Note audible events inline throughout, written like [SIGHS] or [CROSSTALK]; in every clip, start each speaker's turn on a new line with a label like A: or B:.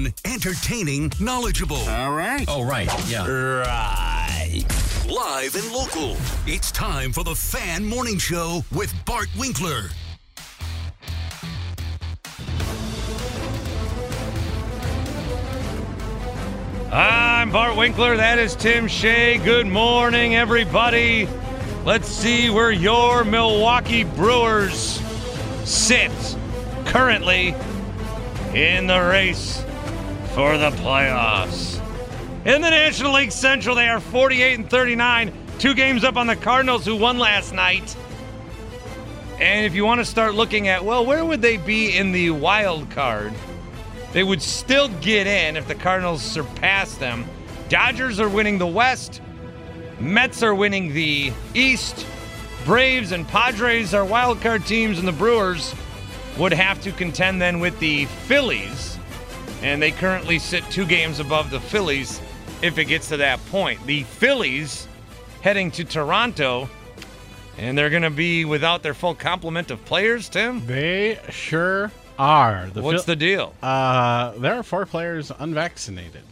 A: Fun, entertaining, knowledgeable.
B: All right.
C: Oh, right. Yeah.
A: Right. Live and local. It's time for the Fan Morning Show with Bart Winkler.
D: I'm Bart Winkler. That is Tim Shea. Good morning, everybody. Let's see where your Milwaukee Brewers sit currently in the race for the playoffs. In the National League Central, they are 48 and 39, two games up on the Cardinals, who won last night. And if you want to start looking at, well, where would they be in the wild card? They would still get in if the Cardinals surpass them. Dodgers are winning the West. Mets are winning the East. Braves and Padres are wild card teams, and the Brewers would have to contend then with the Phillies. And they currently sit two games above the Phillies if it gets to that point. The Phillies heading to Toronto, and they're going to be without their full complement of players, Tim?
B: They sure are. The
D: What's
B: Phil-
D: the deal?
B: Uh, there are four players unvaccinated.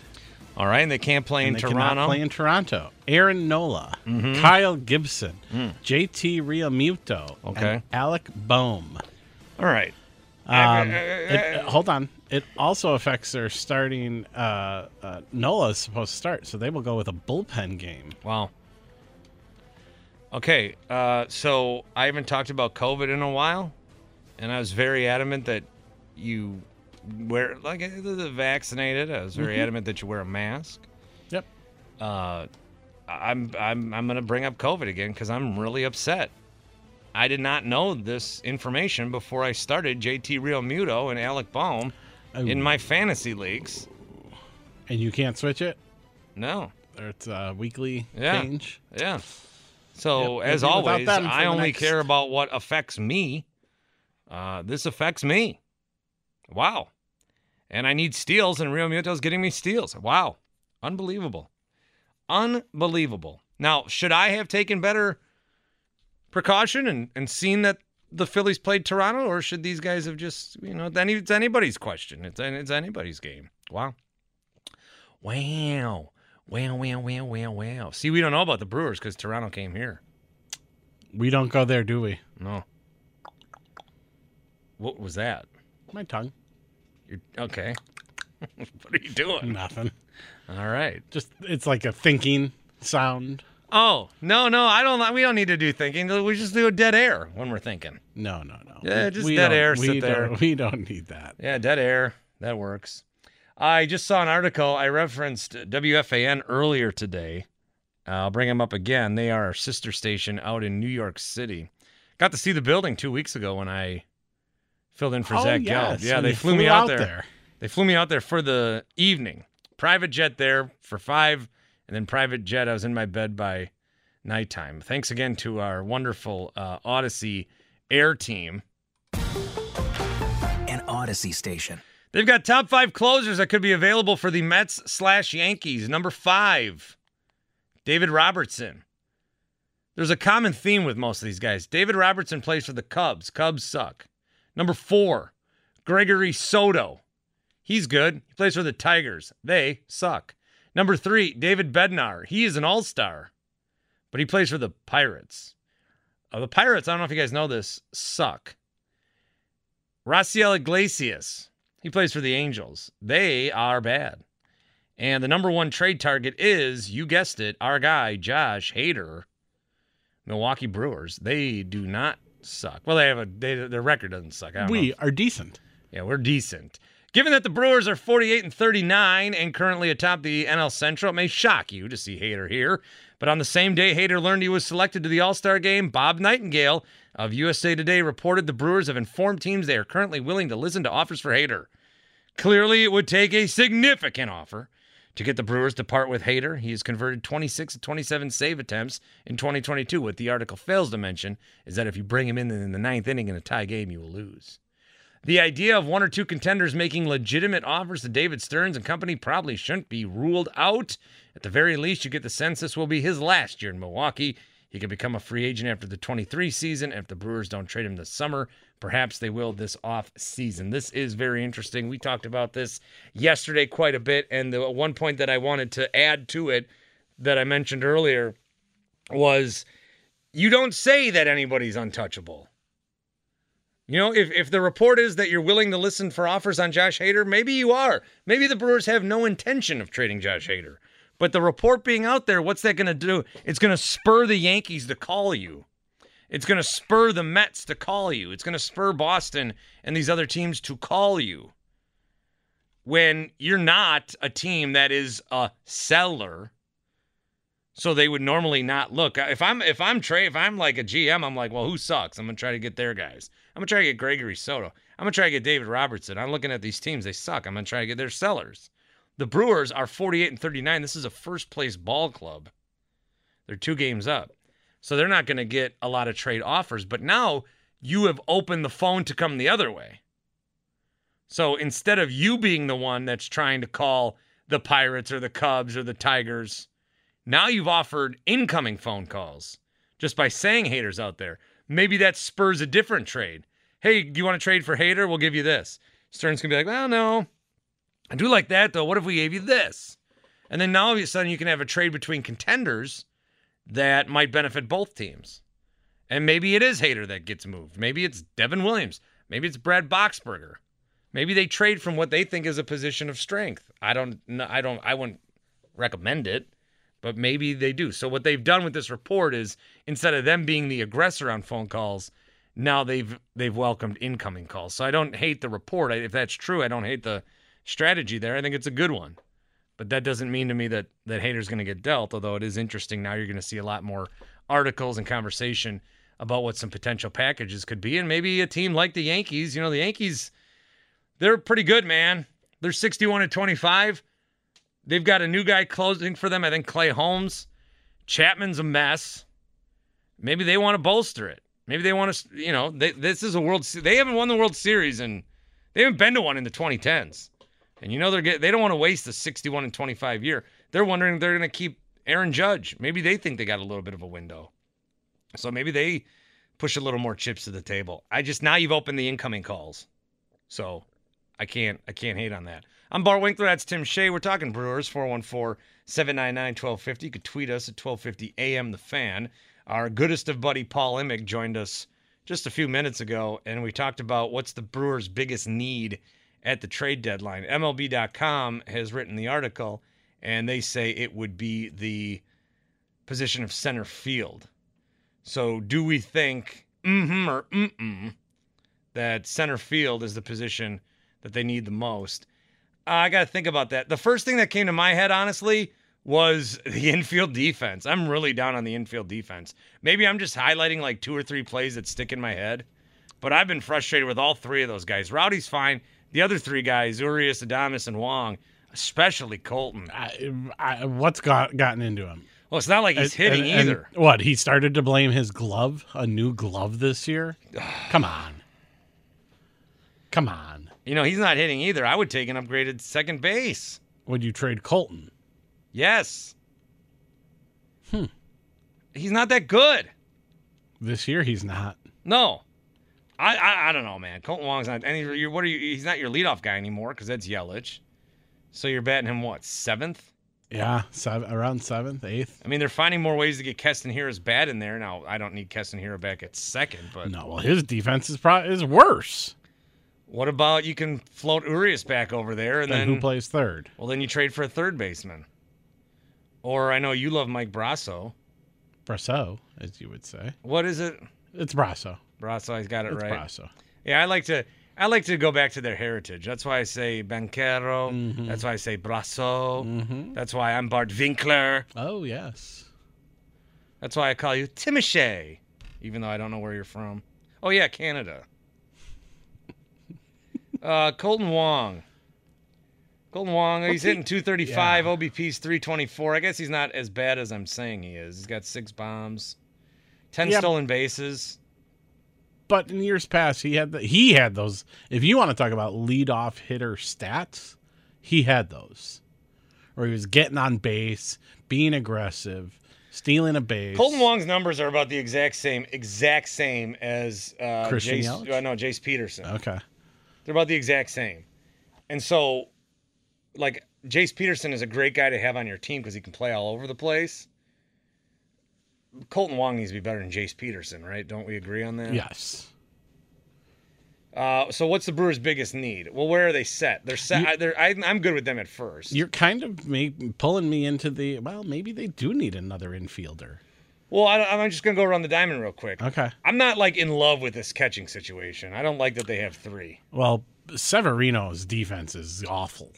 D: All right, and they can't play in
B: and they
D: Toronto. Mm-hmm.
B: play in Toronto. Aaron Nola, Kyle Gibson, JT Realmuto,
D: Okay.
B: and Alec Bohm.
D: All right.
B: Um,
D: Uh,
B: it- uh, hold on. It also affects their starting. Uh, uh, Nola is supposed to start, so they will go with a bullpen game.
D: Wow. Okay, uh, so I haven't talked about COVID in a while, and I was very adamant that you wear, like, the vaccinated. I was very adamant that you wear a mask.
B: Yep.
D: Uh, I'm I'm I'm gonna bring up COVID again because I'm really upset. I did not know this information before I started JT Realmuto and Alec Bohm in my fantasy leagues.
B: And you can't switch it.
D: No.
B: It's a weekly
D: Yeah.
B: change.
D: Yeah. So
B: Yep,
D: as
B: we'll be without
D: always, I only
B: next-
D: care about what affects me. Uh, this affects me. Wow. And I need steals, and Realmuto's getting me steals. Wow. Unbelievable. Unbelievable. Now, should I have taken better precaution and, and seen that the Phillies played Toronto, or should these guys have just, you know, any, it's anybody's question. It's, it's anybody's game. Wow. Wow. Wow, wow, wow, wow, wow. See, we don't know about the Brewers because Toronto came here.
B: We don't go there, do we?
D: No. What was that?
B: My tongue.
D: You're okay. [LAUGHS] what are you doing?
B: Nothing.
D: All right.
B: Just it's like a thinking sound.
D: Oh no, no, I don't. We don't need to do thinking. We just do a dead air when we're thinking.
B: No, no, no.
D: Yeah, just
B: we
D: dead air,
B: We
D: sit there.
B: Don't, we don't need that.
D: Yeah, dead air. That works. I just saw an article. I referenced WFAN earlier today. I'll bring them up again. They are our sister station out in New York City. Got to see the building two weeks ago when I filled in for
B: oh,
D: Zach
B: yes.
D: Gelb. Yeah,
B: and
D: they
B: you
D: flew, me out, there.
B: there.
D: They flew me out there for the evening. Private jet there for five, and then private jet. I was in my bed by nighttime. Thanks again to our wonderful uh, Audacy Air team.
C: An Audacy station.
D: They've got top five closers that could be available for the Mets slash Yankees. Number five, David Robertson. There's a common theme with most of these guys. David Robertson plays for the Cubs. Cubs suck. Number four, Gregory Soto. He's good. He plays for the Tigers. They suck. Number three, David Bednar. He is an all star, but he plays for the Pirates. Uh, the Pirates, I don't know if you guys know this, suck. Raisel Iglesias, he plays for the Angels. They are bad. And the number one trade target is, you guessed it, our guy, Josh Hader, Milwaukee Brewers. They do not suck. Well, they have a they, their record doesn't suck. I don't know
B: We are decent.
D: yeah, we're decent. Given that the Brewers are 48 and 39 and currently atop the NL Central, it may shock you to see Hader here. But on the same day Hader learned he was selected to the All Star game, Bob Nightingale of USA Today reported the Brewers have informed teams they are currently willing to listen to offers for Hader. Clearly, it would take a significant offer to get the Brewers to part with Hader. He has converted 26 to 27 save attempts in 2022. What the article fails to mention is that if you bring him in in the ninth inning in a tie game, you will lose. The idea of one or two contenders making legitimate offers to David Stearns and company probably shouldn't be ruled out. At the very least, you get the sense this will be his last year in Milwaukee. He could become a free agent after the 23 season. If the Brewers don't trade him this summer, perhaps they will this off season. This is very interesting. We talked about this yesterday quite a bit. And the one point that I wanted to add to it that I mentioned earlier was you don't say that anybody's untouchable. You know, if, if the report is that you're willing to listen for offers on Josh Hader, maybe you are. Maybe the Brewers have no intention of trading Josh Hader. But the report being out there, what's that going to do? It's going to spur the Yankees to call you. It's going to spur the Mets to call you. It's going to spur Boston and these other teams to call you. When you're not a team that is a seller, so they would normally not look. If I'm if I'm Trey, if I'm like a GM, I'm like, well, who sucks? I'm gonna try to get their guys. I'm gonna try to get Gregory Soto. I'm gonna try to get David Robertson. I'm looking at these teams; they suck. I'm gonna try to get their sellers. The Brewers are 48 and 39. This is a first place ball club. They're two games up, so they're not gonna get a lot of trade offers. But now you have opened the phone to come the other way. So instead of you being the one that's trying to call the Pirates or the Cubs or the Tigers. Now you've offered incoming phone calls just by saying Hader's out there. Maybe that spurs a different trade. Hey, you want to trade for Hader? We'll give you this. Stearns can be like, well, no. I do like that though. What if we gave you this? And then now all of a sudden you can have a trade between contenders that might benefit both teams. And maybe it is Hader that gets moved. Maybe it's Devin Williams. Maybe it's Brad Boxberger. Maybe they trade from what they think is a position of strength. I don't. I don't I wouldn't recommend it, but maybe they do. So what they've done with this report is instead of them being the aggressor on phone calls, now they've they've welcomed incoming calls. So I don't hate the report. I- If that's true, I don't hate the strategy there. I think it's a good one. But that doesn't mean to me that that Hader's going to get dealt, although it is interesting now you're going to see a lot more articles and conversation about what some potential packages could be and maybe a team like the Yankees, you know, the Yankees they're pretty good, man. They're 61 and 25. They've got a new guy closing for them. I think Clay Holmes. Chapman's a mess. Maybe they want to bolster it. Maybe they want to, you know, they, this is a World. They haven't won the World Series and they haven't been to one in the 2010s. And you know they're get, they don't want to waste the 61 and 25 year. They're wondering if they're going to keep Aaron Judge. Maybe they think they got a little bit of a window. So maybe they push a little more chips to the table. I just now you've opened the incoming calls. So I can't I can't hate on that. I'm Bart Winkler. That's Tim Shea. We're talking Brewers 414-799-1250. You could tweet us at 1250 AM the fan. Our goodest of buddy Paul Imig joined us just a few minutes ago, and we talked about what's the Brewers' biggest need at the trade deadline. MLB.com has written the article, and they say it would be the position of center field. So, do we think mm-hmm or mm-mm that center field is the position that they need the most? Uh, I got to think about that. The first thing that came to my head, honestly, was [LAUGHS] the infield defense. I'm really down on the infield defense. Maybe I'm just highlighting like two or three plays that stick in my head, but I've been frustrated with all three of those guys. Rowdy's fine. The other three guys, Urias, Adames, and Wong, especially Kolten.
B: I, I, what's got gotten into him?
D: Well, it's not like he's hitting
B: And- and
D: either.
B: what he started to blame his glove, a new glove this year. [SIGHS] Come on, come on.
D: You know, he's not hitting either. I would take an upgraded second base.
B: Would you trade Kolten?
D: Yes. Hmm. He's not that good.
B: This year he's not.
D: No. I, I I don't know, man. Kolten Wong's not. And you're- what are you? He's not your leadoff guy anymore because that's Yelich. So you're batting him what seventh?
B: Yeah, seven, around seventh, eighth.
D: I mean, they're finding more ways to get Keston Hiura bad in there. Now, I don't need Keston Hiura back at second, but
B: No, well, his defense is probably is worse.
D: What about you can float Urias back over there and
B: Then
D: then
B: who plays third?
D: well then you trade for a third baseman. Or I know you love Mike Brasso.
B: Brasso, as you would say.
D: What is it?
B: It's Brasso.
D: Brasso, I got it
B: It's
D: right.
B: Brasso.
D: Yeah, I like to I like to go back to their heritage. That's why I say Banquero.
B: Mm-hmm.
D: That's why I say Brasso. That's why I'm Bart Winkler.
B: Oh yes.
D: That's why I call you Timoshay, even though I don't know where you're from. Oh yeah, Canada. Uh, Kolten Wong. Kolten Wong, he's hitting 235.
B: Yeah.
D: OBP's 324. I guess he's not as bad as I'm saying he is. He's got six bombs, ten
B: Yeah.
D: stolen bases.
B: But in years past, he had the, he had those. If you want to talk about leadoff hitter stats, he had those, where he was getting on base, being aggressive, stealing a base.
D: Kolten Wong's numbers are about the exact same, exact same as uh,
B: Christian
D: Jace,
B: Yelich?
D: uh, no, Jace Peterson.
B: Okay.
D: They're about the exact same. And so, like, Jace Peterson is a great guy to have on your team because he can play all over the place. Kolten Wong needs to be better than Jace Peterson, right? Don't we agree on that?
B: Yes.
D: Uh, so what's the Brewers' biggest need? Well, where are they set? They're set. I, they're, I, I'm good with them at first.
B: You're kind of make, pulling me into the well. Maybe they do need another infielder.
D: Well, I, I'm just gonna go around the diamond real quick.
B: Okay.
D: I'm not like in love with this catching situation. I don't like that they have three.
B: Well, Severino's defense is awful.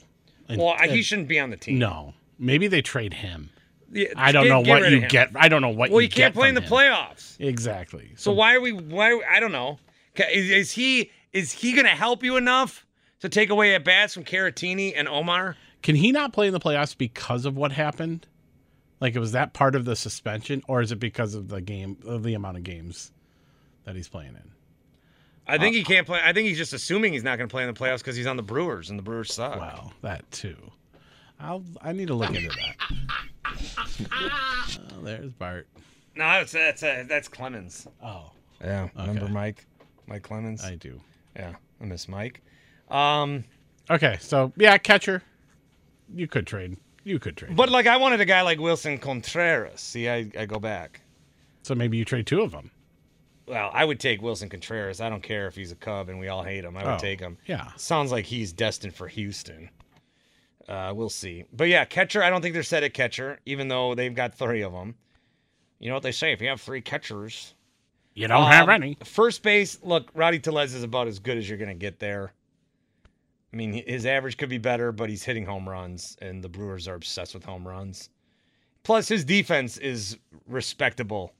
B: And-
D: Well, I, he shouldn't be on the team.
B: no. Maybe they trade him.
D: Yeah,
B: I don't
D: get-
B: know
D: get
B: what you get. I don't know what
D: Well,
B: you
D: he can't play in the
B: him.
D: playoffs.
B: Exactly.
D: So why are we? Why I don't know. Is, is he is he going to help you enough to take away at bats from Caratini and Omar?
B: Can he not play in the playoffs because of what happened? Like, it was that part of the suspension, or is it because of the game, of the amount of games that he's playing in?
D: I think he can't play. I think he's just assuming he's not going to play in the playoffs because he's on the Brewers and the Brewers suck.
B: Well, that too. I'll. I need to look into that. [LAUGHS] oh, there's Bart.
D: No, that's that's uh, that's Clemens.
B: Oh,
D: Yeah, remember Mike, Mike Clemens.
B: I do.
D: yeah, I miss Mike. Um,
B: Okay, so yeah, catcher. You could trade. You could trade.
D: but like I wanted a guy like Willson Contreras. See, I, I go back.
B: so maybe you trade two of them.
D: Well, I would take Willson Contreras. I don't care if he's a Cub and we all hate him. I would
B: Oh,
D: take him.
B: yeah.
D: Sounds like he's destined for Houston. Uh, we'll see. But yeah, catcher, I don't think they're set at catcher, even though they've got three of them. You know what they say? If you have three catchers,
B: You don't have
D: Um,
B: any.
D: First base, look, Rowdy Tellez is about as good as you're going to get there. I mean, his average could be better, but he's hitting home runs, and the Brewers are obsessed with home runs. Plus, his defense is respectable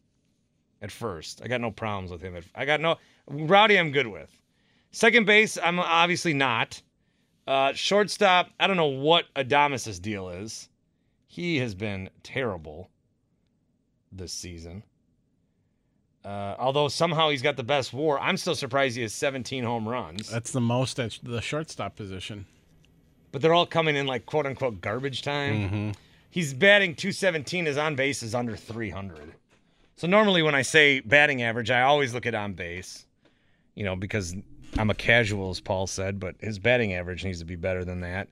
D: at first. I got no problems with him. I got no. Rowdy, I'm good with. Second base, I'm obviously not. Uh, shortstop, I don't know what Adames' deal is. He has been terrible this season. Uh, although somehow he's got the best WAR, I'm still surprised he has 17 home runs.
B: That's the most at the shortstop position.
D: but they're all coming in like quote unquote garbage time. He's batting 217. His on base is under 300. So normally when I say batting average, I always look at on base, you know, because I'm a casual, as Paul said, but his batting average needs to be better than that.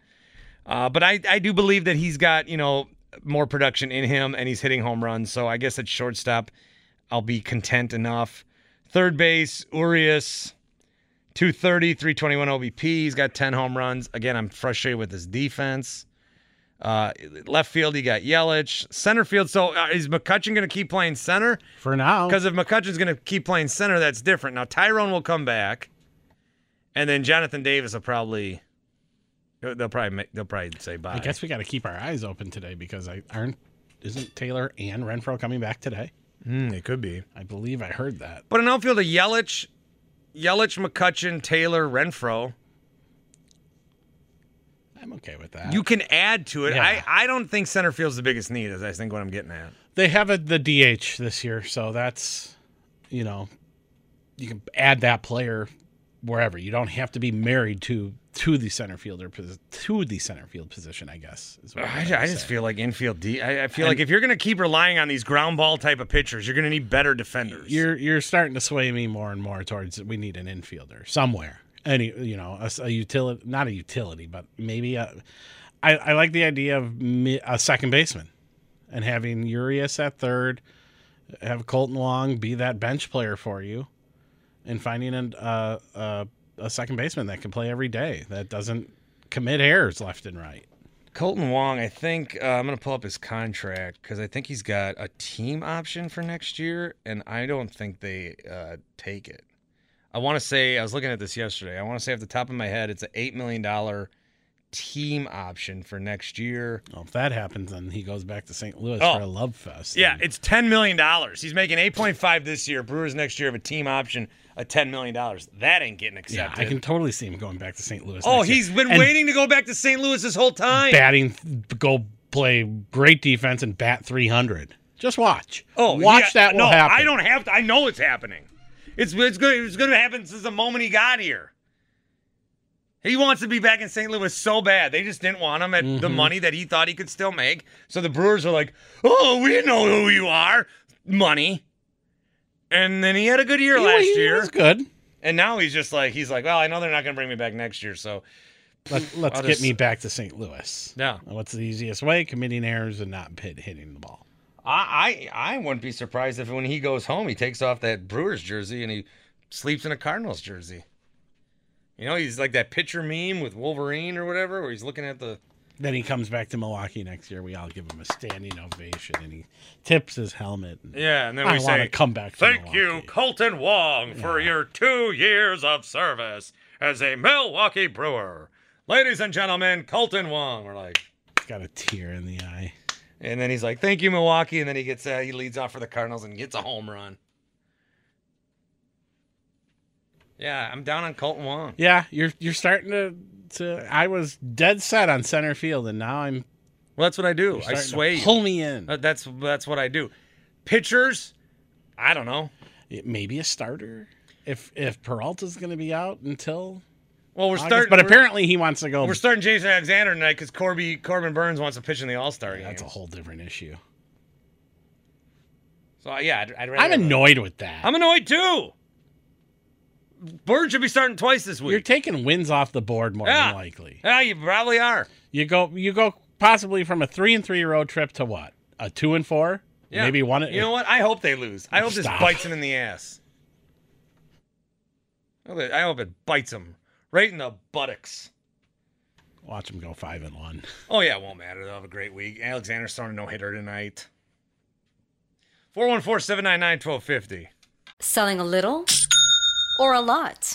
D: Uh, but I, I do believe that he's got, you know, more production in him and he's hitting home runs. So I guess at shortstop, I'll be content enough. Third base, Urias, 230, 321 OBP. He's got 10 home runs. Again, I'm frustrated with his defense. Uh, left field, you got Yelich. Center field, so uh, is McCutchen going to keep playing center?
B: For now,
D: Because if McCutchen's going to keep playing center, that's different. Now Tyrone will come back, and then Jonathan Davis will probably. They'll probably make, they'll probably say bye.
B: I guess we got to keep our eyes open today because I aren't. Isn't Taylor and Renfroe coming back today?
D: Hmm, it could be.
B: I believe I heard that.
D: But an outfield of Yelich, Yelich, McCutchen, Taylor, Renfroe.
B: I'm okay with that.
D: You can add to it.
B: Yeah.
D: I, I don't think center field's the biggest need, is I think what I'm getting at.
B: they have a, the DH this year, so that's you know you can add that player wherever. You don't have to be married to to the center fielder to the center field position. I guess. I'm
D: I, I just feel like infield D. I, I feel like if you're going to keep relying on these ground ball type of pitchers, you're going to need better defenders.
B: you're you're starting to sway me more and more towards we need an infielder somewhere. Any you know a, a utility, not a utility, but maybe a. I, I like the idea of mi- a second baseman and having Urias at third, have Kolten Long be that bench player for you, and finding a, uh, uh, a second baseman that can play every day that doesn't commit errors left and right.
D: Kolten Wong, I think uh, I'm going to pull up his contract because I think he's got a team option for next year, and I don't think they uh, take it. I want to say, I was looking at this yesterday. I want to say off the top of my head, it's an $8 million team option for next year.
B: Well, if that happens, then he goes back to St. Louis
D: Oh.
B: for a love fest.
D: Yeah,
B: And
D: it's $10 million. He's making 8.5 this year. Brewers next year have a team option of $10 million. That ain't getting accepted. yeah.
B: I can totally see him going back to St. Louis.
D: oh,
B: next year.
D: he's been
B: And
D: waiting to go back to St. Louis this whole time.
B: batting, go play great defense and bat 300. Just watch.
D: Oh,
B: watch
D: yeah,
B: that will
D: no,
B: happen.
D: I don't have to. I know it's happening. It's it's good. It's going to happen since the moment he got here. He wants to be back in St. Louis so bad. They just didn't want him at
B: Mm-hmm.
D: the money that he thought he could still make. So the Brewers are like, "Oh, we know who you are, money." And then he had a good year
B: He-
D: last
B: he
D: year,
B: was good.
D: and now he's just like, he's like, "Well, I know they're not going to bring me back next year, so
B: Let, [LAUGHS] let's
D: I'll
B: get
D: just-
B: me back to St. Louis.
D: Yeah.
B: What's the easiest way? Committing errors and not hit, hitting the ball.
D: I, I I wouldn't be surprised if when he goes home he takes off that Brewers jersey and he sleeps in a Cardinals jersey. You know, he's like that pitcher meme with Wolverine or whatever, where he's looking at the.
B: Then he comes back to Milwaukee next year. We all give him a standing ovation, and he tips his helmet. And
D: Yeah, and then
B: I
D: we say,
B: come back.
D: "Thank you, Kolten Wong, for your two years of service as a Milwaukee Brewer, ladies and gentlemen, Kolten Wong." We're like,
B: He's got a tear in the eye.
D: and then he's like, "Thank you, Milwaukee," and then he gets uh, he leads off for the Cardinals and gets a home run. Yeah, I'm down on Kolten Wong.
B: Yeah, you're you're starting to. To I was dead set on center field, and now I'm.
D: Well, that's what I do. I sway you.
B: Pull me in.
D: Uh, That's that's what I do. Pitchers, I don't know.
B: Maybe a starter. If if Peralta's going to be out until
D: Well, we're
B: August,
D: starting,
B: but apparently he wants to go.
D: we're starting Jason Alexander tonight because Corby Corbin Burnes wants to pitch in the All Star game.
B: That's a whole different issue.
D: So yeah, I'd, I'd rather.
B: I'm annoyed with that.
D: I'm annoyed too. Burnes should be starting twice this week.
B: You're taking wins off the board more
D: Yeah.
B: than likely.
D: yeah, you probably are.
B: You go you go possibly from a three and three road trip to what? A two and four?
D: Yeah.
B: Maybe one.
D: You know what? I hope they lose. I hope this bites him in the ass. I hope it- I hope it bites him right in the buttocks.
B: Watch him go five and one. [LAUGHS]
D: Oh yeah, it won't matter. They'll have a great week. Alexander's starting no hitter tonight. 414-799-1250.
E: Selling a little or a lot?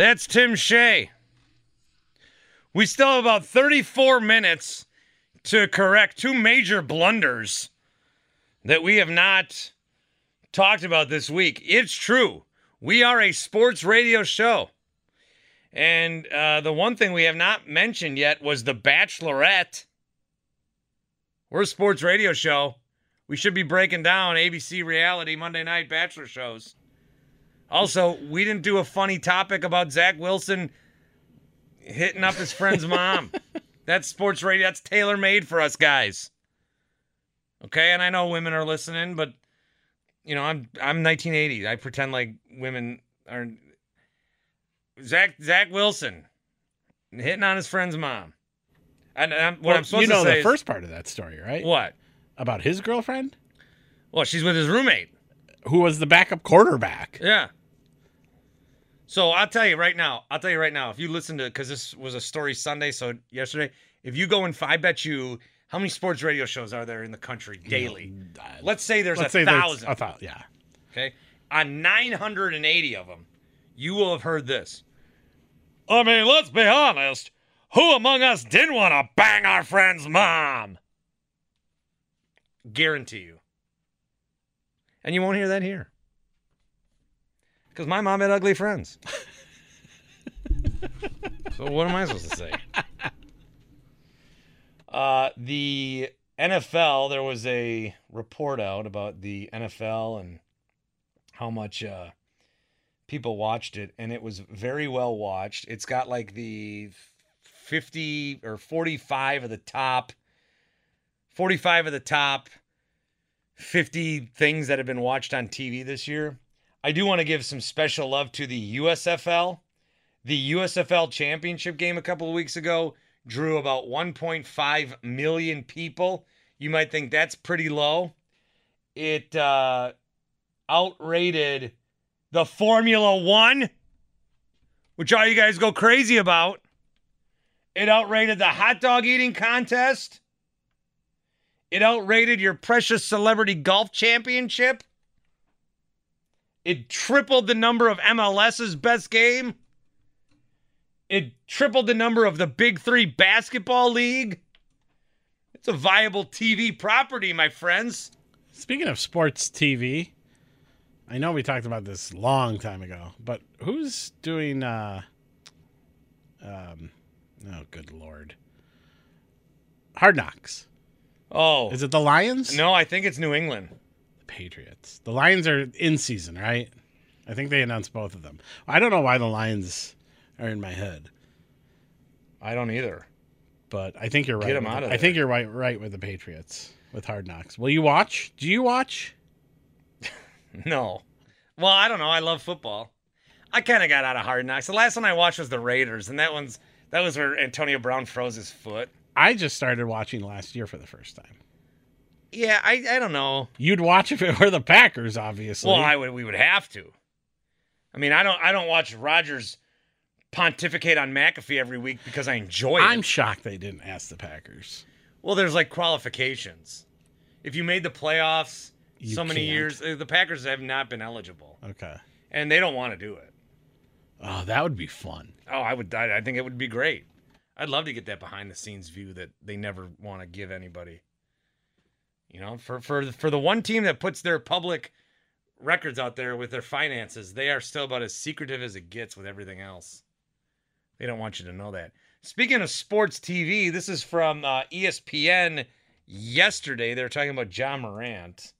D: That's Tim Shea. We still have about 34 minutes to correct two major blunders that we have not talked about this week. It's true. We are a sports radio show. And uh, the one thing we have not mentioned yet was The Bachelorette. We're a sports radio show. We should be breaking down ABC reality Monday night bachelor shows. Also, we didn't do a funny topic about Zach Wilson hitting up his friend's [LAUGHS] mom. That's sports radio. That's tailor made for us guys. Okay, and I know women are listening, but you know, I'm I'm 1980. I pretend like women are. Zach Zach Wilson hitting on his friend's mom. And, I'm, what
B: Well,
D: I'm supposed to say.
B: you know
D: to say
B: the
D: is-
B: first part of that story, right?
D: what?
B: About his girlfriend,
D: Well, she's with his roommate.
B: who was the backup quarterback.
D: Yeah. So I'll tell you right now. I'll tell you right now. If you listen to, because this was a story Sunday, so yesterday, if you go and I bet you, how many sports radio shows are there in the country daily? Let's say there's
B: Let's
D: a
B: say there's
D: thousand.
B: a thousand, yeah.
D: Okay. On 980 of them, you will have heard this. I mean, let's be honest. Who among us didn't want to bang our friend's mom? Guarantee you. And you won't hear that here. Because my mom had ugly friends. [LAUGHS] so what am I supposed to say? Uh, the NFL, there was a report out about the NFL and how much uh, people watched it, and it was very well watched. It's got like the 50 or 45 of the top, 45 of the top 50 things that have been watched on TV this year. I do want to give some special love to the USFL. The USFL championship game a couple of weeks ago drew about 1.5 million people. You might think that's pretty low. It uh, outrated the Formula One, which all you guys go crazy about. It outrated the hot dog eating contest. It outrated your precious celebrity golf championship. It tripled the number of MLS's best game. It tripled the number of the Big Three basketball league. It's a viable TV property, my friends.
B: Speaking of sports TV, I know we talked about this long time ago, but who's doing uh um oh good lord. Hard Knocks.
D: Oh,
B: Is it the Lions?
D: no, I think it's New England.
B: Patriots. The Lions are in season, right? I think they announced both of them. I don't know why the Lions are in my head,
D: I don't either.
B: but I think you're right.
D: 'em
B: with
D: out
B: the-
D: of
B: I think you're right right with the Patriots with Hard Knocks. Will you watch? Do you watch? [LAUGHS]
D: No. Well, I don't know. I love football. I kind of got out of Hard Knocks. The last one I watched was the Raiders, and that one's that was where Antonio Brown froze his foot.
B: I just started watching last year for the first time.
D: Yeah, I I don't know.
B: You'd watch if it were the Packers, obviously.
D: Well, I would. We would have to. I mean, I don't. I don't watch Rodgers pontificate on McAfee every week because I enjoy it.
B: I'm shocked they didn't ask the Packers.
D: well, there's like qualifications. If you made the playoffs
B: You
D: so many
B: can't.
D: years, uh, the Packers have not been eligible,
B: Okay.
D: and they don't want to do it.
B: Oh, that would be fun.
D: Oh, I would. I, I think it would be great. I'd love to get that behind the scenes view that they never want to give anybody. You know, for for for the one team that puts their public records out there with their finances, they are still about as secretive as it gets with everything else. They don't want you to know that. Speaking of sports TV, this is from uh, ESPN yesterday. They were talking about Ja Morant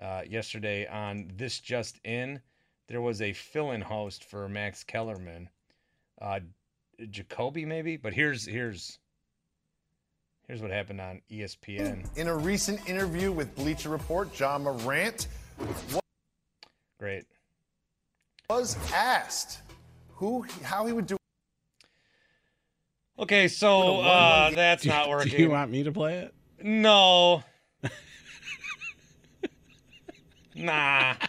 D: uh, yesterday on This Just In. There was a fill-in host for Max Kellerman, uh, Jacoby maybe. But here's here's here's what happened on ESPN.
F: In a recent interview with Bleacher Report, Ja Morant
D: Great.
F: was asked who, how he would do
D: Okay, so uh, that's [LAUGHS] not working.
B: Do you want me to play it?
D: No. [LAUGHS] nah. [LAUGHS]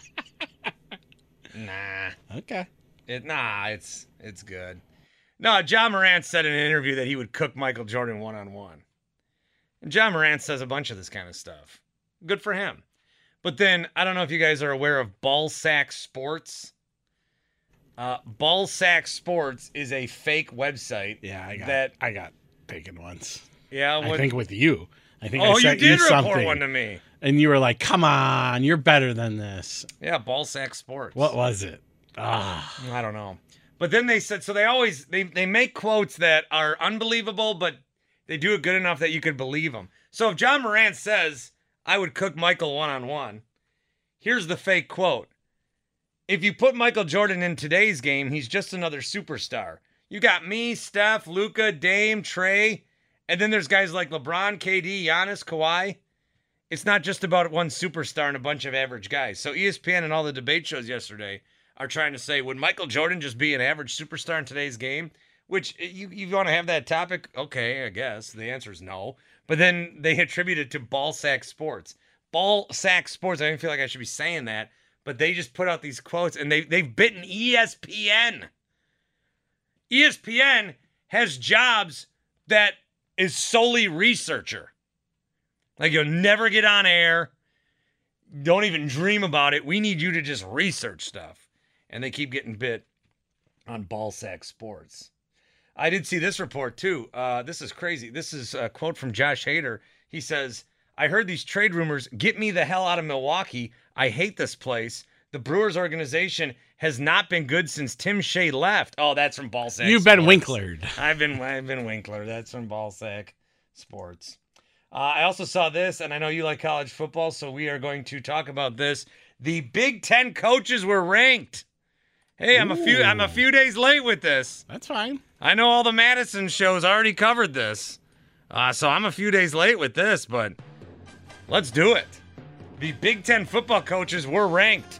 D: Nah.
B: Okay.
D: It nah, it's it's good. No, Ja Morant said in an interview that he would cook Michael Jordan one on one. And Ja Morant says a bunch of this kind of stuff. Good for him. But then I don't know if you guys are aware of Ballsack Sports. Uh, Ballsack Sports is a fake website.
B: Yeah, I got
D: that.
B: I got taken once.
D: Yeah,
B: I think with you. I think I
D: oh, you
B: sent
D: did report
B: something,
D: one to me.
B: and you were like, "Come on, you're better than this."
D: Yeah, Ballsack Sports.
B: What was it? Ah,
D: I don't know. But then they said so they always they they make quotes that are unbelievable, but they do it good enough that you could believe them. So if Ja Morant says, "I would cook Michael one on one," here's the fake quote. If you put Michael Jordan in today's game, he's just another superstar. You got me, Steph, Luka, Dame, Trey. And then there's guys like LeBron, KD, Giannis, Kawhi. It's not just about one superstar and a bunch of average guys. So ESPN and all the debate shows yesterday are trying to say, would Michael Jordan just be an average superstar in today's game? Which eh, you, you want to have that topic? Okay, I guess. The answer is no. But then they [LAUGHS] attribute it to ball sack sports. Ball sack sports. I don't feel like I should be saying that, but they just put out these quotes and they, they've bitten ESPN. ESPN has jobs that is solely researcher. Like you'll never get on air. Don't even dream about it. We need you to just research stuff. And they keep getting bit on ball sack sports. I did see this report too. Uh, this is crazy. This is a quote from Josh Hader. He says, I heard these trade rumors. Get me the hell out of Milwaukee. I hate this place. The Brewers organization has not been good since Tim Shea left. Oh, that's from Ballsack.
B: You've been
D: Sports.
B: Winklered.
D: I've been I've been Winkler. That's from Ballsack Sports. Uh, I also saw this, and I know you like college football, so we are going to talk about this. The Big Ten coaches were ranked. Hey, I'm a few I'm a few days late with this.
B: That's fine.
D: I know all the Madison shows already covered this, uh, so I'm a few days late with this, but let's do it. The Big Ten football coaches were ranked.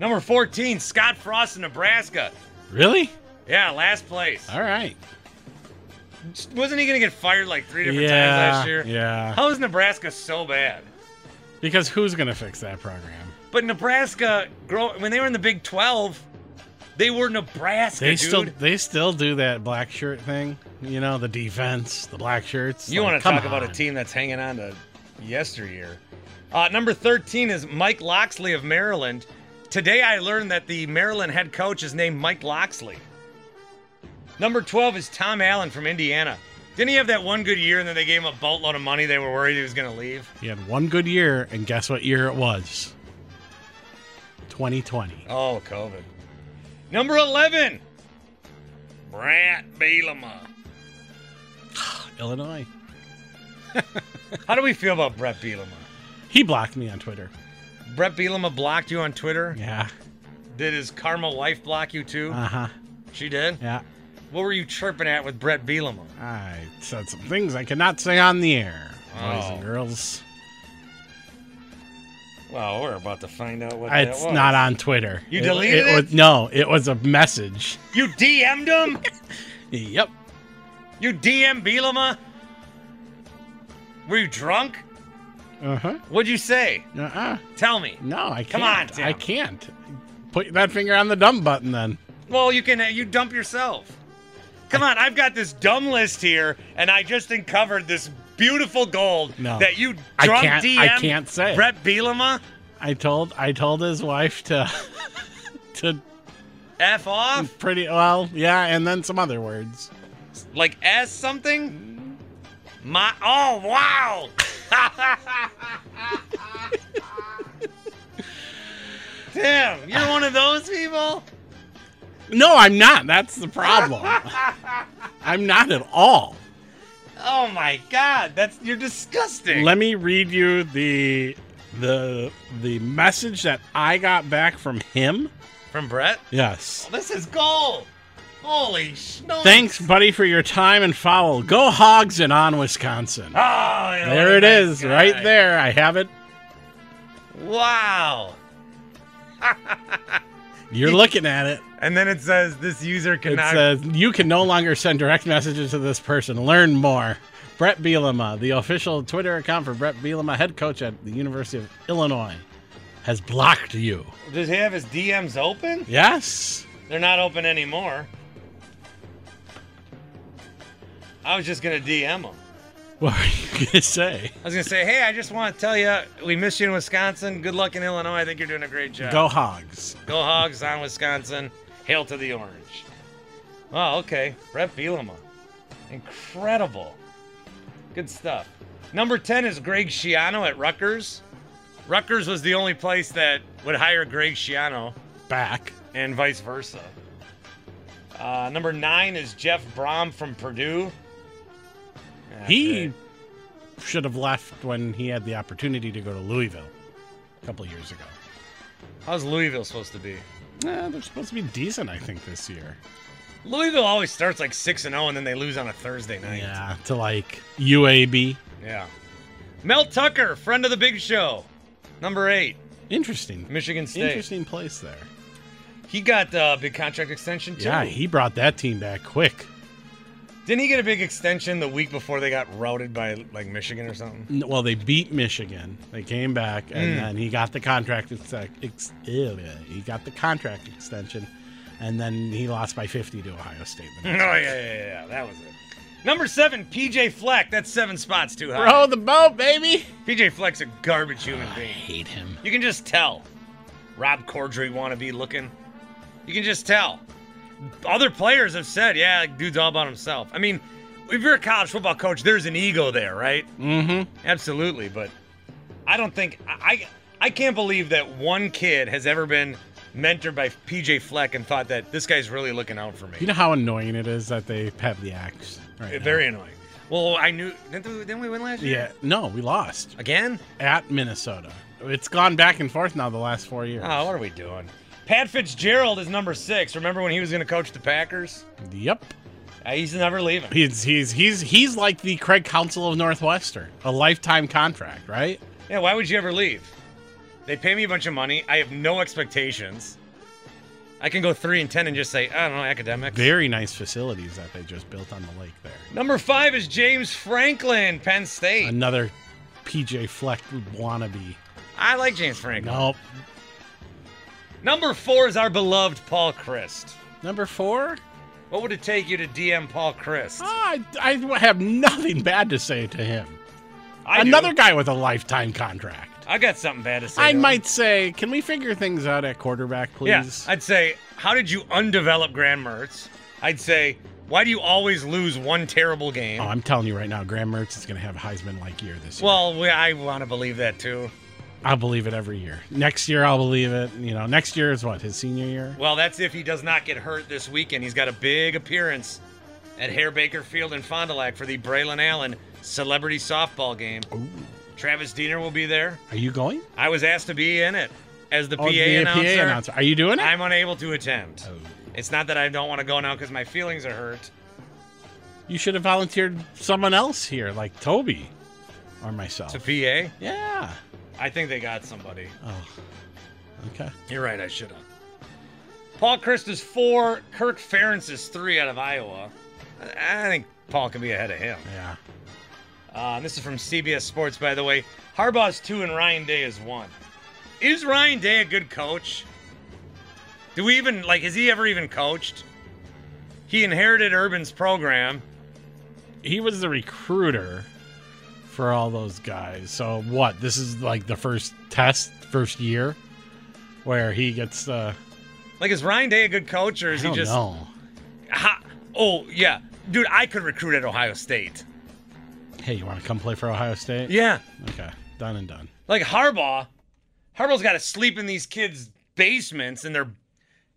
D: Number 14, Scott Frost in Nebraska.
B: Really?
D: Yeah, last place.
B: All right.
D: Wasn't he going to get fired like three different
B: Yeah,
D: times last year?
B: yeah.
D: How is Nebraska so bad?
B: Because who's going to fix that program?
D: But Nebraska, grow, when they were in the Big 12, they were Nebraska,
B: They
D: dude.
B: still they still do that black shirt thing. You know, the defense, the black shirts.
D: You
B: Like,
D: want to
B: come
D: talk about a team that's hanging on to yesteryear. Uh, number 13 is Mike Locksley of Maryland. Today I learned that the Maryland head coach is named Mike Locksley. Number 12 is Tom Allen from Indiana. Didn't he have that one good year and then they gave him a boatload of money? They were worried he was going to leave.
B: He had one good year, and guess what year it was? 2020.
D: Oh, COVID. Number 11, Bret Bielema. [SIGHS]
B: Illinois. [LAUGHS]
D: How do we feel about Bret Bielema?
B: He blocked me on Twitter.
D: Bret Bielema blocked you on Twitter.
B: Yeah.
D: Did his karma wife block you too?
B: Uh huh.
D: she did?
B: Yeah.
D: What were you chirping at with Bret Bielema?
B: I said some things I cannot say on the air, boys
D: Oh.
B: and girls.
D: Well, we're about to find out what
B: It's
D: that was.
B: not on Twitter.
D: You
B: It-
D: deleted it?
B: Was, no, it was a message.
D: You DM'd him? [LAUGHS]
B: Yep.
D: you DM Bielema? Were you drunk?
B: Uh huh.
D: What'd you say?
B: Uh uh.
D: Tell me.
B: No, I can't.
D: Come on,
B: I can't. Put that finger on the dumb button then.
D: Well, you can. uh, You dump yourself. Come on, I've got this dumb list here, and I just uncovered this beautiful gold
B: No.
D: that you
B: I
D: drunk
B: can't-
D: DM.
B: I can't say.
D: Bret Bielema.
B: I told I told his wife to [LAUGHS] to
D: F off.
B: pretty well, yeah, and then some other words.
D: Like S something? My oh wow. [LAUGHS] Damn, you're one of those people?
B: No, I'm not. That's the problem. [LAUGHS] I'm not at all.
D: Oh my god, that's you're disgusting.
B: Let me read you the the the message that I got back from him.
D: From Bret?
B: Yes.
D: Oh, this is gold. Holy sh! no-
B: Thanks, buddy, for your time and foul. Go Hogs and on Wisconsin.
D: Oh,
B: there it
D: nice
B: is,
D: guy.
B: right there. I have it.
D: Wow. [LAUGHS]
B: You're looking at it.
D: And then it says this user cannot.
B: It says you can no longer send direct messages to this person. Learn more. Bret Bielema, the official Twitter account for Bret Bielema, head coach at the University of Illinois, has blocked you.
D: Does he have his DMs open?
B: Yes.
D: They're not open anymore. I was just gonna DM him. [LAUGHS]
B: What were you gonna say?
D: I was gonna say, hey, I just want to tell you, we miss you in Wisconsin. Good luck in Illinois. I think you're doing a great job.
B: Go Hogs.
D: Go Hogs on Wisconsin. Hail to the orange. Oh, okay. Bret Bielema. Incredible. Good stuff. Number 10 is Greg Schiano at Rutgers. Rutgers was the only place that would hire Greg Schiano
B: Back.
D: and vice versa. Uh, number nine is Jeff Brohm from Purdue. That's
B: He should have left when he had the opportunity to go to Louisville a couple years ago.
D: How's Louisville supposed to be?
B: Eh, they're supposed to be decent, I think, this year.
D: Louisville always starts like six and zero, and then they lose on a Thursday night.
B: Yeah, to like UAB.
D: Yeah. Mel Tucker, friend of the Big Show, number eight,
B: Interesting.
D: Michigan State.
B: Interesting place there.
D: He got a uh, big contract extension too.
B: Yeah, he brought that team back quick.
D: Didn't he get a big extension the week before they got routed by like Michigan or something?
B: Well, they beat Michigan. They came back, and
D: Mm.
B: then he got the contract. Ex- ex- he got the contract extension, and then he lost by 50 to Ohio State. [LAUGHS]
D: Oh yeah, yeah, yeah, yeah, that was it. Number seven, PJ Fleck. That's seven spots too high.
B: Row the boat, baby.
D: PJ Fleck's a garbage human
B: I
D: being.
B: hate him.
D: You can just tell. Rob Corddry wannabe looking. You can just tell. Other players have said, yeah, dude's all about himself. I mean, if you're a college football coach, there's an ego there, right?
B: Mm-hmm.
D: Absolutely, but I don't think I I, can't believe that one kid has ever been mentored by PJ Fleck and thought that this guy's really looking out for me.
B: You know how annoying it is that they have the axe. Right now?
D: Very annoying. Well, I knew didn't we, didn't we win last year?
B: Yeah. No, we lost
D: Again?
B: at Minnesota. It's gone back and forth now the last four years.
D: Oh, what are we doing? Pat Fitzgerald is number six. Remember when he was going to coach the Packers?
B: Yep.
D: Uh, he's never leaving.
B: He's he's he's he's like the Craig Counsell of Northwestern, a lifetime contract, right?
D: Yeah, why would you ever leave? They pay me a bunch of money. I have no expectations. I can go three and ten and just say, I don't know, academics.
B: Very nice facilities that they just built on the lake there.
D: Number five is James Franklin, Penn State.
B: Another PJ Fleck wannabe.
D: I like James Franklin.
B: Nope.
D: Number four is our beloved Paul Chryst.
B: Number four.
D: What would it take you to DM Paul Chryst?
B: Ah, I, I have nothing bad to say to him.
D: I do.
B: Another guy with a lifetime contract.
D: I got something bad to say.
B: I
D: to him.
B: might say, can we figure things out at quarterback, please? Yeah?
D: I'd say, how did you undevelop Graham Mertz? I'd say, why do you always lose one terrible game?
B: oh, I'm telling you right now, Graham Mertz is going to have a Heisman-like year this year.
D: well, we, I want to believe that too.
B: I'll believe it every year. Next year, I'll believe it. You know, next year is what his senior year.
D: Well, that's if he does not get hurt this weekend. He's got a big appearance at Herr-Baker Field in Fond du Lac for the Braylon Allen Celebrity Softball game. Travis Diener will be there.
B: Are you going?
D: I was asked to be in it as the PA
B: Oh, the
D: announcer.
B: announcer. Are you doing it?
D: I'm unable to attend.
B: Oh.
D: It's not that I don't want to go now because my feelings are hurt.
B: You should have volunteered someone else here, like Toby or myself.
D: To PA,
B: yeah.
D: I think they got somebody.
B: Oh. Okay.
D: You're right, I should have. Paul Chryst is four. Kirk Ferentz is three out of Iowa. I I think Paul can be ahead of him.
B: Yeah.
D: Uh, this is from CBS Sports, by the way. Harbaugh's two and Ryan Day is one. Is Ryan Day a good coach? Do we even like? Has he ever even coached? He inherited Urban's program.
B: He was the recruiter for all those guys. So what? This is like the first test, first year, where he gets. Uh,
D: Like, is Ryan Day a good coach, or is he just?
B: know.
D: Ha- oh yeah, dude, I could recruit at Ohio State.
B: Hey, you want to come play for Ohio State?
D: Yeah,
B: Okay. Done and done.
D: like Harbaugh. Harbaugh's got to sleep in these kids' basements in their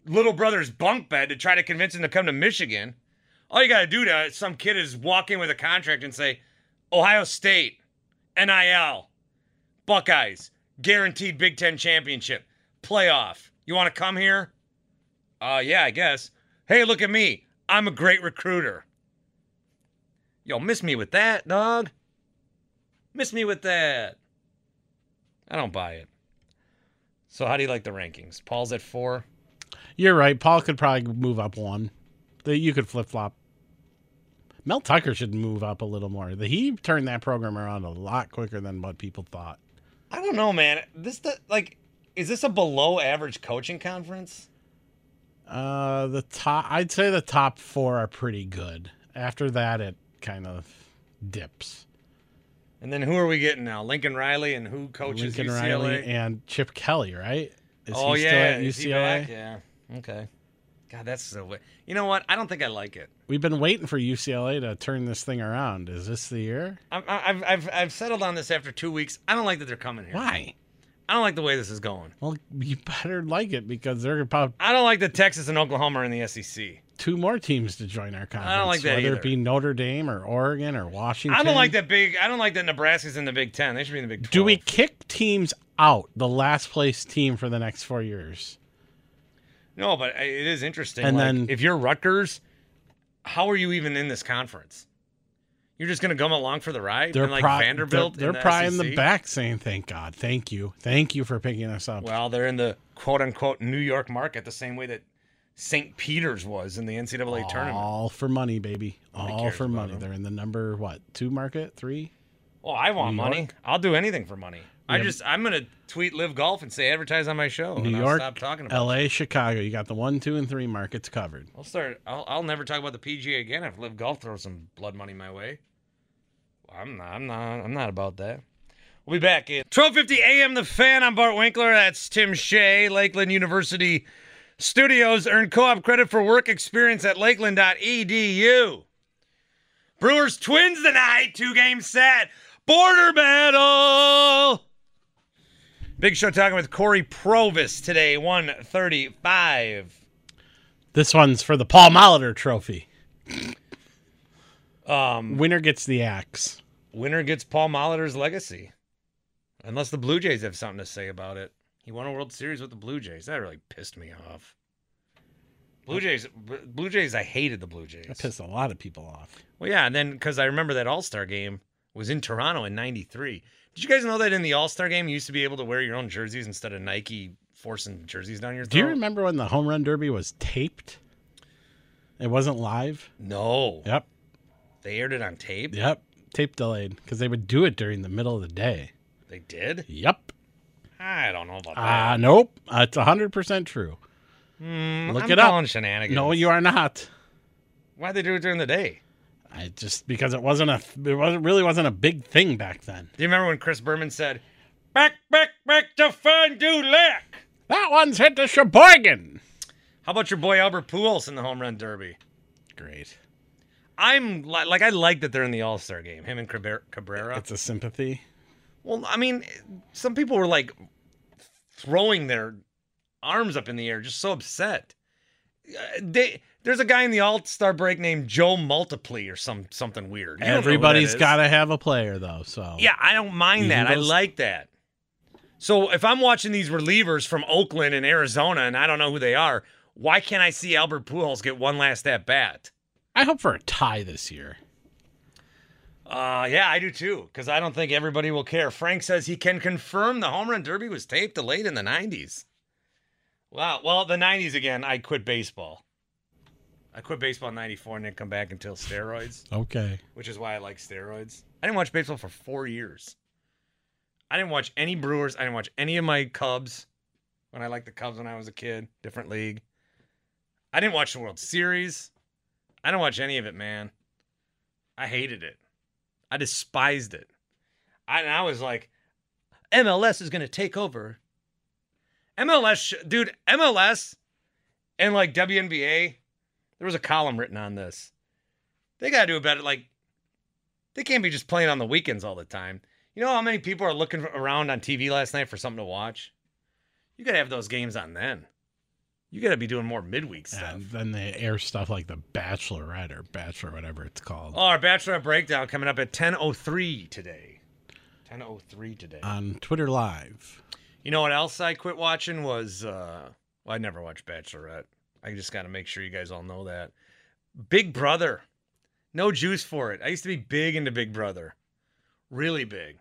D: little brother's bunk bed to try to convince him to come to Michigan. All you got to do to some kid is walk in with a contract and say, Ohio State, NIL, Buckeyes, guaranteed Big Ten championship, playoff. You want to come here? Uh, yeah, I guess. Hey, look at me. I'm a great recruiter. Yo, miss me with that, dog. Miss me with that. I don't buy it. So, how do you like the rankings? Paul's at four.
B: You're right. Paul could probably move up one. You could flip flop. Mel Tucker should move up a little more. He turned that program around a lot quicker than what people thought.
D: I don't know, man. This the like, is this a below average coaching conference?
B: Uh, the top, I'd say the top four are pretty good. After that, it kind of dips.
D: And then who are we getting now? Lincoln Riley and who coaches
B: Lincoln
D: UCLA?
B: Riley and Chip Kelly, right? Is
D: oh
B: he
D: yeah,
B: still at
D: is he
B: UCLA?
D: Yeah. Okay. God, that's so. You know what? I don't think I like it.
B: We've been waiting for UCLA to turn this thing around. Is this the year?
D: I'm- I've I've I've settled on this after two weeks. I don't like that they're coming here.
B: Why?
D: I don't like the way this is going.
B: Well, you better like it because they're about
D: I don't like that Texas and Oklahoma are in the SEC.
B: two more teams to join our conference.
D: I don't like that
B: whether
D: either.
B: it be Notre Dame or Oregon or Washington.
D: I don't like that big. I don't like that Nebraska's in the Big Ten. They should be in the Big Twelve.
B: Do we kick teams out, the last place team for the next four years?
D: No, but uh, it is interesting.
B: And
D: like,
B: then-
D: if you're Rutgers how are you even in this conference? You're just going to come along for the ride?
B: They're
D: like Vanderbilt?
B: They're, they're
D: the
B: probably in the back saying, "Thank God, thank you, thank you for picking us up."
D: Well, they're in the quote unquote New York market the same way that St. Peter's was in the NCAA tournament.
B: all for money, baby.
D: Nobody
B: All for money.
D: them.
B: They're in the number what two market three?
D: Oh, I want
B: New
D: money.
B: York?
D: I'll do anything for money. I
B: Yeah.
D: just I'm gonna tweet live golf and say advertise on my show.
B: New
D: and I'll
B: York,
D: stop talking about. it.
B: L.A., Chicago. You got the one, two, and three markets covered.
D: I'll start. I'll, I'll never talk about the PGA again if live golf throws some blood money my way. I'm not. I'm not. I'm not about that. We'll be back in 12:50 a.m. The Fan. I'm Bart Winkler. That's Tim Shea. Lakeland University Studios earn co-op credit for work experience at Lakeland.edu. Brewers Twins tonight. Two game set. Border battle. Big show talking with Cory Provus today. 135.
B: This one's for the Paul Molitor Trophy.
D: Um,
B: Winner gets the axe.
D: winner gets Paul Molitor's legacy. Unless the Blue Jays have something to say about it. He won a World Series with the Blue Jays. That really pissed me off. Blue Jays, Blue Jays. I hated the Blue Jays.
B: That pissed a lot of people off.
D: Well, yeah, and then because I remember that All Star game was in Toronto in '93. Did you guys know that in the All Star game you used to be able to wear your own jerseys instead of Nike forcing jerseys down your throat?
B: Do you remember when the home run derby was taped? It wasn't live.
D: No,
B: Yep,
D: they aired it on tape.
B: yep. Tape delayed because they would do it during the middle of the day.
D: They did.
B: Yep.
D: I don't know about
B: Ah,
D: that.
B: nope. Uh, it's hundred percent true.
D: Mm,
B: look
D: I'm
B: it up.
D: Shenanigans.
B: No, you are not.
D: Why'd they do it during the day?
B: I just because it wasn't a it wasn't really wasn't a big thing back then.
D: Do you remember when Chris Berman said, "Back, back, back to Fond du Lac"?
B: That one's hit the Sheboygan.
D: How about your boy Albert Pujols in the home run derby?
B: Great.
D: I'm li- like, I like that they're in the All Star game. Him and Cabrera. Cabrera.
B: It's a sympathy.
D: Well, I mean, some people were like throwing their arms up in the air, just so upset. Uh, They, there's a guy in the All Star break named Joe Multiply or some something weird. You don't know who that
B: Everybody's got to have a player though. So
D: Yeah, I don't mind that. I like that. So if I'm watching these relievers from Oakland and Arizona and I don't know who they are, why can't I see Albert Pujols get one last at bat?
B: I hope for a tie this year.
D: Uh, yeah, I do too, because I don't think everybody will care. Frank says he can confirm the home run derby was taped to late in the 90s. Wow. Well, the 90s again, I quit baseball. I quit baseball in 94 and then come back until steroids,
B: Okay.
D: which is why I like steroids. I didn't watch baseball for four years. I didn't watch any Brewers. I didn't watch any of my Cubs when I liked the Cubs when I was a kid, different league. I didn't watch the World Series. I didn't watch any of it, man. I hated it. I despised it. I, and I was like, MLS is going to take over. MLS, sh- dude, MLS and like WNBA, there was a column written on this. They got to do a better, like, they can't be just playing on the weekends all the time. You know how many people are looking around on TV last night for something to watch? You got to have those games on then. You got to be doing more midweek stuff.
B: And then they air stuff like the Bachelorette or Bachelor, whatever it's called,
D: Oh, our Bachelorette breakdown coming up at 10.03 today. 10.03 today.
B: on Twitter Live.
D: You know what else I quit watching was, uh, well, I never watched Bachelorette. I just got to make sure you guys all know that. Big Brother. No juice for it. I used to be big into Big Brother. Really big.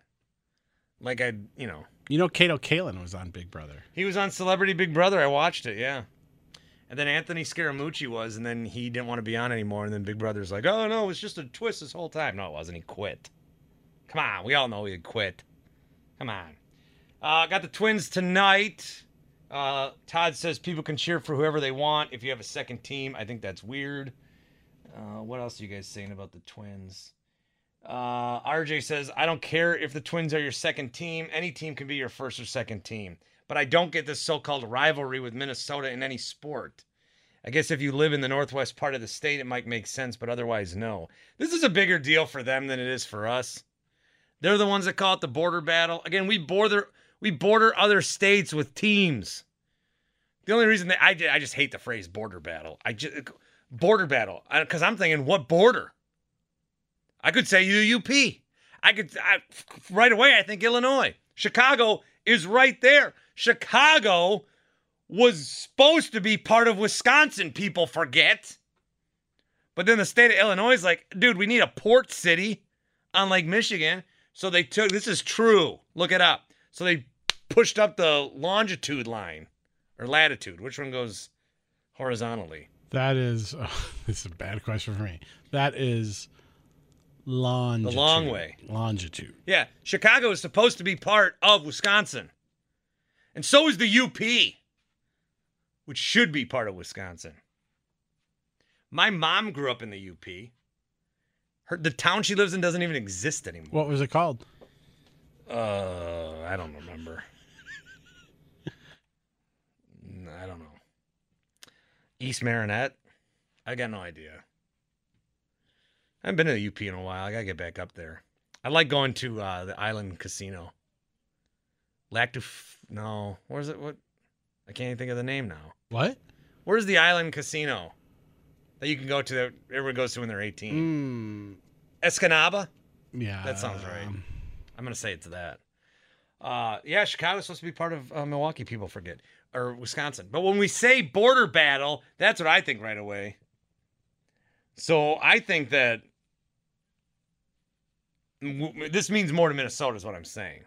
D: Like I, you know,
B: You know, Kato Kaelin was on Big Brother.
D: he was on Celebrity Big Brother. I watched it, yeah. And then Anthony Scaramucci was, and then he didn't want to be on anymore. And then Big Brother's like, oh no, it was just a twist this whole time. No, it wasn't. He quit. Come on, we all know he quit. Come on. Uh, got the Twins tonight. Uh, Todd says people can cheer for whoever they want if you have a second team. I think that's weird. Uh, what else are you guys saying about the Twins? Uh, RJ says, I don't care if the Twins are your second team. Any team can be your first or second team. But I don't get this so called rivalry with Minnesota in any sport. I guess if you live in the northwest part of the state, it might make sense, but otherwise, no. This is a bigger deal for them than it is for us. They're the ones that call it the border battle. Again, we border we border other states with teams. The only reason that I, I just hate the phrase border battle. I just border battle uh, because I'm thinking what border. I could say UUP. I could I, right away. I think Illinois, Chicago is right there. Chicago was supposed to be part of Wisconsin. People forget, But then the state of Illinois is like, dude, we need a port city on Lake Michigan. So they took this is true. Look it up. So they pushed up the longitude line or latitude. Which one goes horizontally?
B: That is, oh, this is a bad question for me. That is longitude.
D: long way.
B: Longitude.
D: Yeah, Chicago is supposed to be part of Wisconsin. And so is the UP, which should be part of Wisconsin. My mom grew up in the UP. Her, the town she lives in doesn't even exist anymore.
B: What was it called?
D: Uh, I don't remember. I don't know. East Marinette? I got no idea. I haven't been to the UP in a while. I gotta get back up there. I like going to uh, the Island Casino. Lactuf? No, where's it? What? I can't even think of the name now.
B: What?
D: Where's the Island Casino that you can go to? That everyone goes to when they're 18.
B: Mm,
D: Escanaba.
B: yeah.
D: That sounds right.
B: um,
D: I'm gonna say it's that. Uh, yeah, Chicago's supposed to be part of uh, Milwaukee. People forget or Wisconsin, but when we say border battle, that's what I think right away. So I think that this means more to Minnesota, is what I'm saying.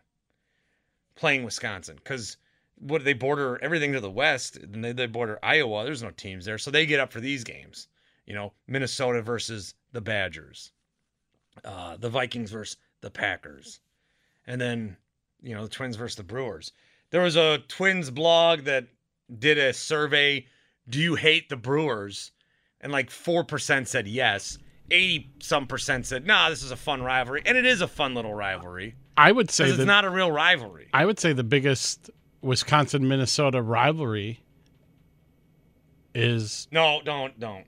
D: Playing Wisconsin, because what they border everything to the west, they, they border Iowa. There's no teams there, so they get up for these games. You know, Minnesota versus the Badgers, uh, the Vikings versus the Packers, and then you know the Twins versus the Brewers. There was a Twins blog that did a survey. Do you hate the Brewers? And like four percent said yes. Eighty some percent said, "Nah, this is a fun rivalry," and it is a fun little rivalry
B: I would say that
D: it's not a real rivalry.
B: I would say the biggest Wisconsin Minnesota rivalry is
D: No, don't, don't.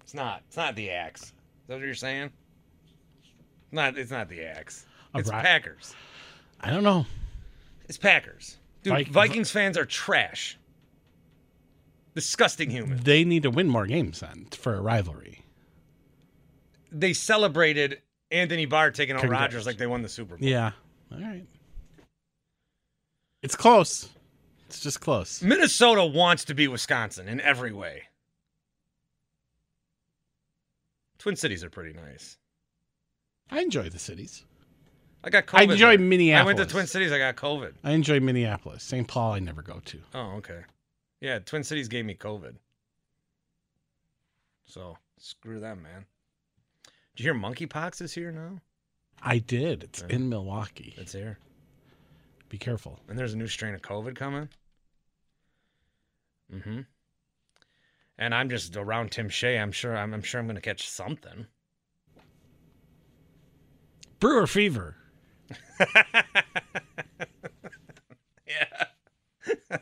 D: It's not. It's not the axe. Is that what you're saying? Not. It's not the axe. It's Packers.
B: I don't know.
D: It's Packers. Dude,
B: Vik-
D: Vikings fans are trash. Disgusting humans.
B: They need to win more games then for a rivalry.
D: They celebrated Anthony Barr taking out
B: Congrats.
D: Rodgers like they won the Super Bowl.
B: Yeah. All right. It's close. It's just close.
D: Minnesota wants to be Wisconsin in every way. Twin Cities are pretty nice.
B: I enjoy the cities.
D: I got COVID.
B: I enjoy
D: there. I went to Twin Cities. I got COVID.
B: I enjoy Minneapolis. St. Paul I never go to.
D: Oh, okay. Yeah, Twin Cities gave me COVID. So screw them, man. Did you hear monkeypox is here now?
B: I did. It's
D: Yeah.
B: in Milwaukee.
D: It's here.
B: Be careful.
D: And there's a new strain of COVID coming. Mm-hmm. And I'm just around Tim Shea. I'm sure I'm, I'm sure I'm gonna catch something.
B: Brewer fever. [LAUGHS]
D: yeah. [LAUGHS]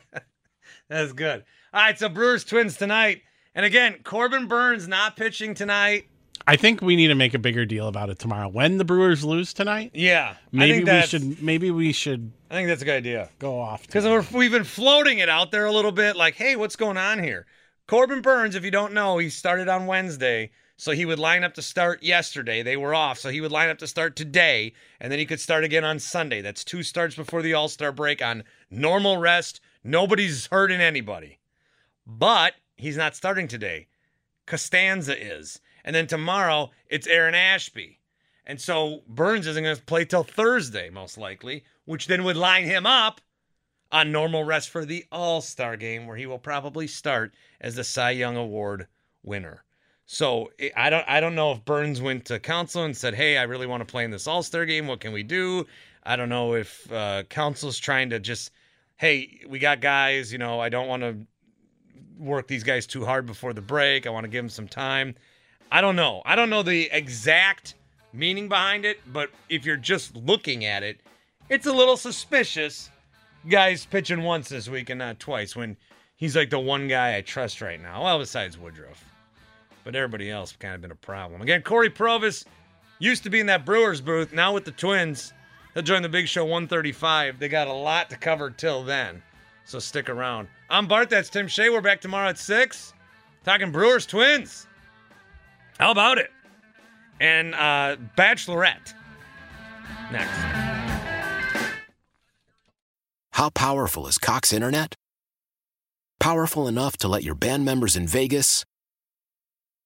D: That's good. All right, so Brewers Twins tonight. And again, Corbin Burnes not pitching tonight.
B: I think we need to make a bigger deal about it tomorrow. When the Brewers lose tonight,
D: Yeah.
B: Maybe we should maybe we should
D: I think that's a good idea.
B: go off
D: Because we've been floating it out there a little bit, like, hey, what's going on here? Corbin Burnes, if you don't know, he started on Wednesday. So he would line up to start yesterday. They were off. So he would line up to start today. And then he could start again on Sunday. That's two starts before the All Star break on normal rest. Nobody's hurting anybody. But he's not starting today. Costanza is. And then tomorrow, it's Aaron Ashby. And so Burnes isn't going to play till Thursday, most likely, which then would line him up on normal rest for the All Star game, where he will probably start as the Cy Young Award winner. So I- don't I don't know if Burnes went to Counsell and said, "Hey, I really want to play in this All Star game. What can we do?" I don't know if uh, Counsell's trying to just, "Hey, we got guys. You know, I don't want to work these guys too hard before the break. I want to give them some time." I don't know. I don't know the exact meaning behind it, but if you're just looking at it, it's a little suspicious. Guys pitching once this week and not twice when he's like the one guy I trust right now. Well, besides Woodruff. But everybody else kind of been a problem. Again, Cory Provus used to be in that Brewers booth. Now with the Twins, he'll join the Big Show 135. They got a lot to cover till then. So stick around. I'm Bart. That's Tim Shea. We're back tomorrow at 6. Talking Brewers Twins. How about it? And uh, Bachelorette. Next.
G: How powerful is Cox Internet? Powerful enough to let your band members in Vegas,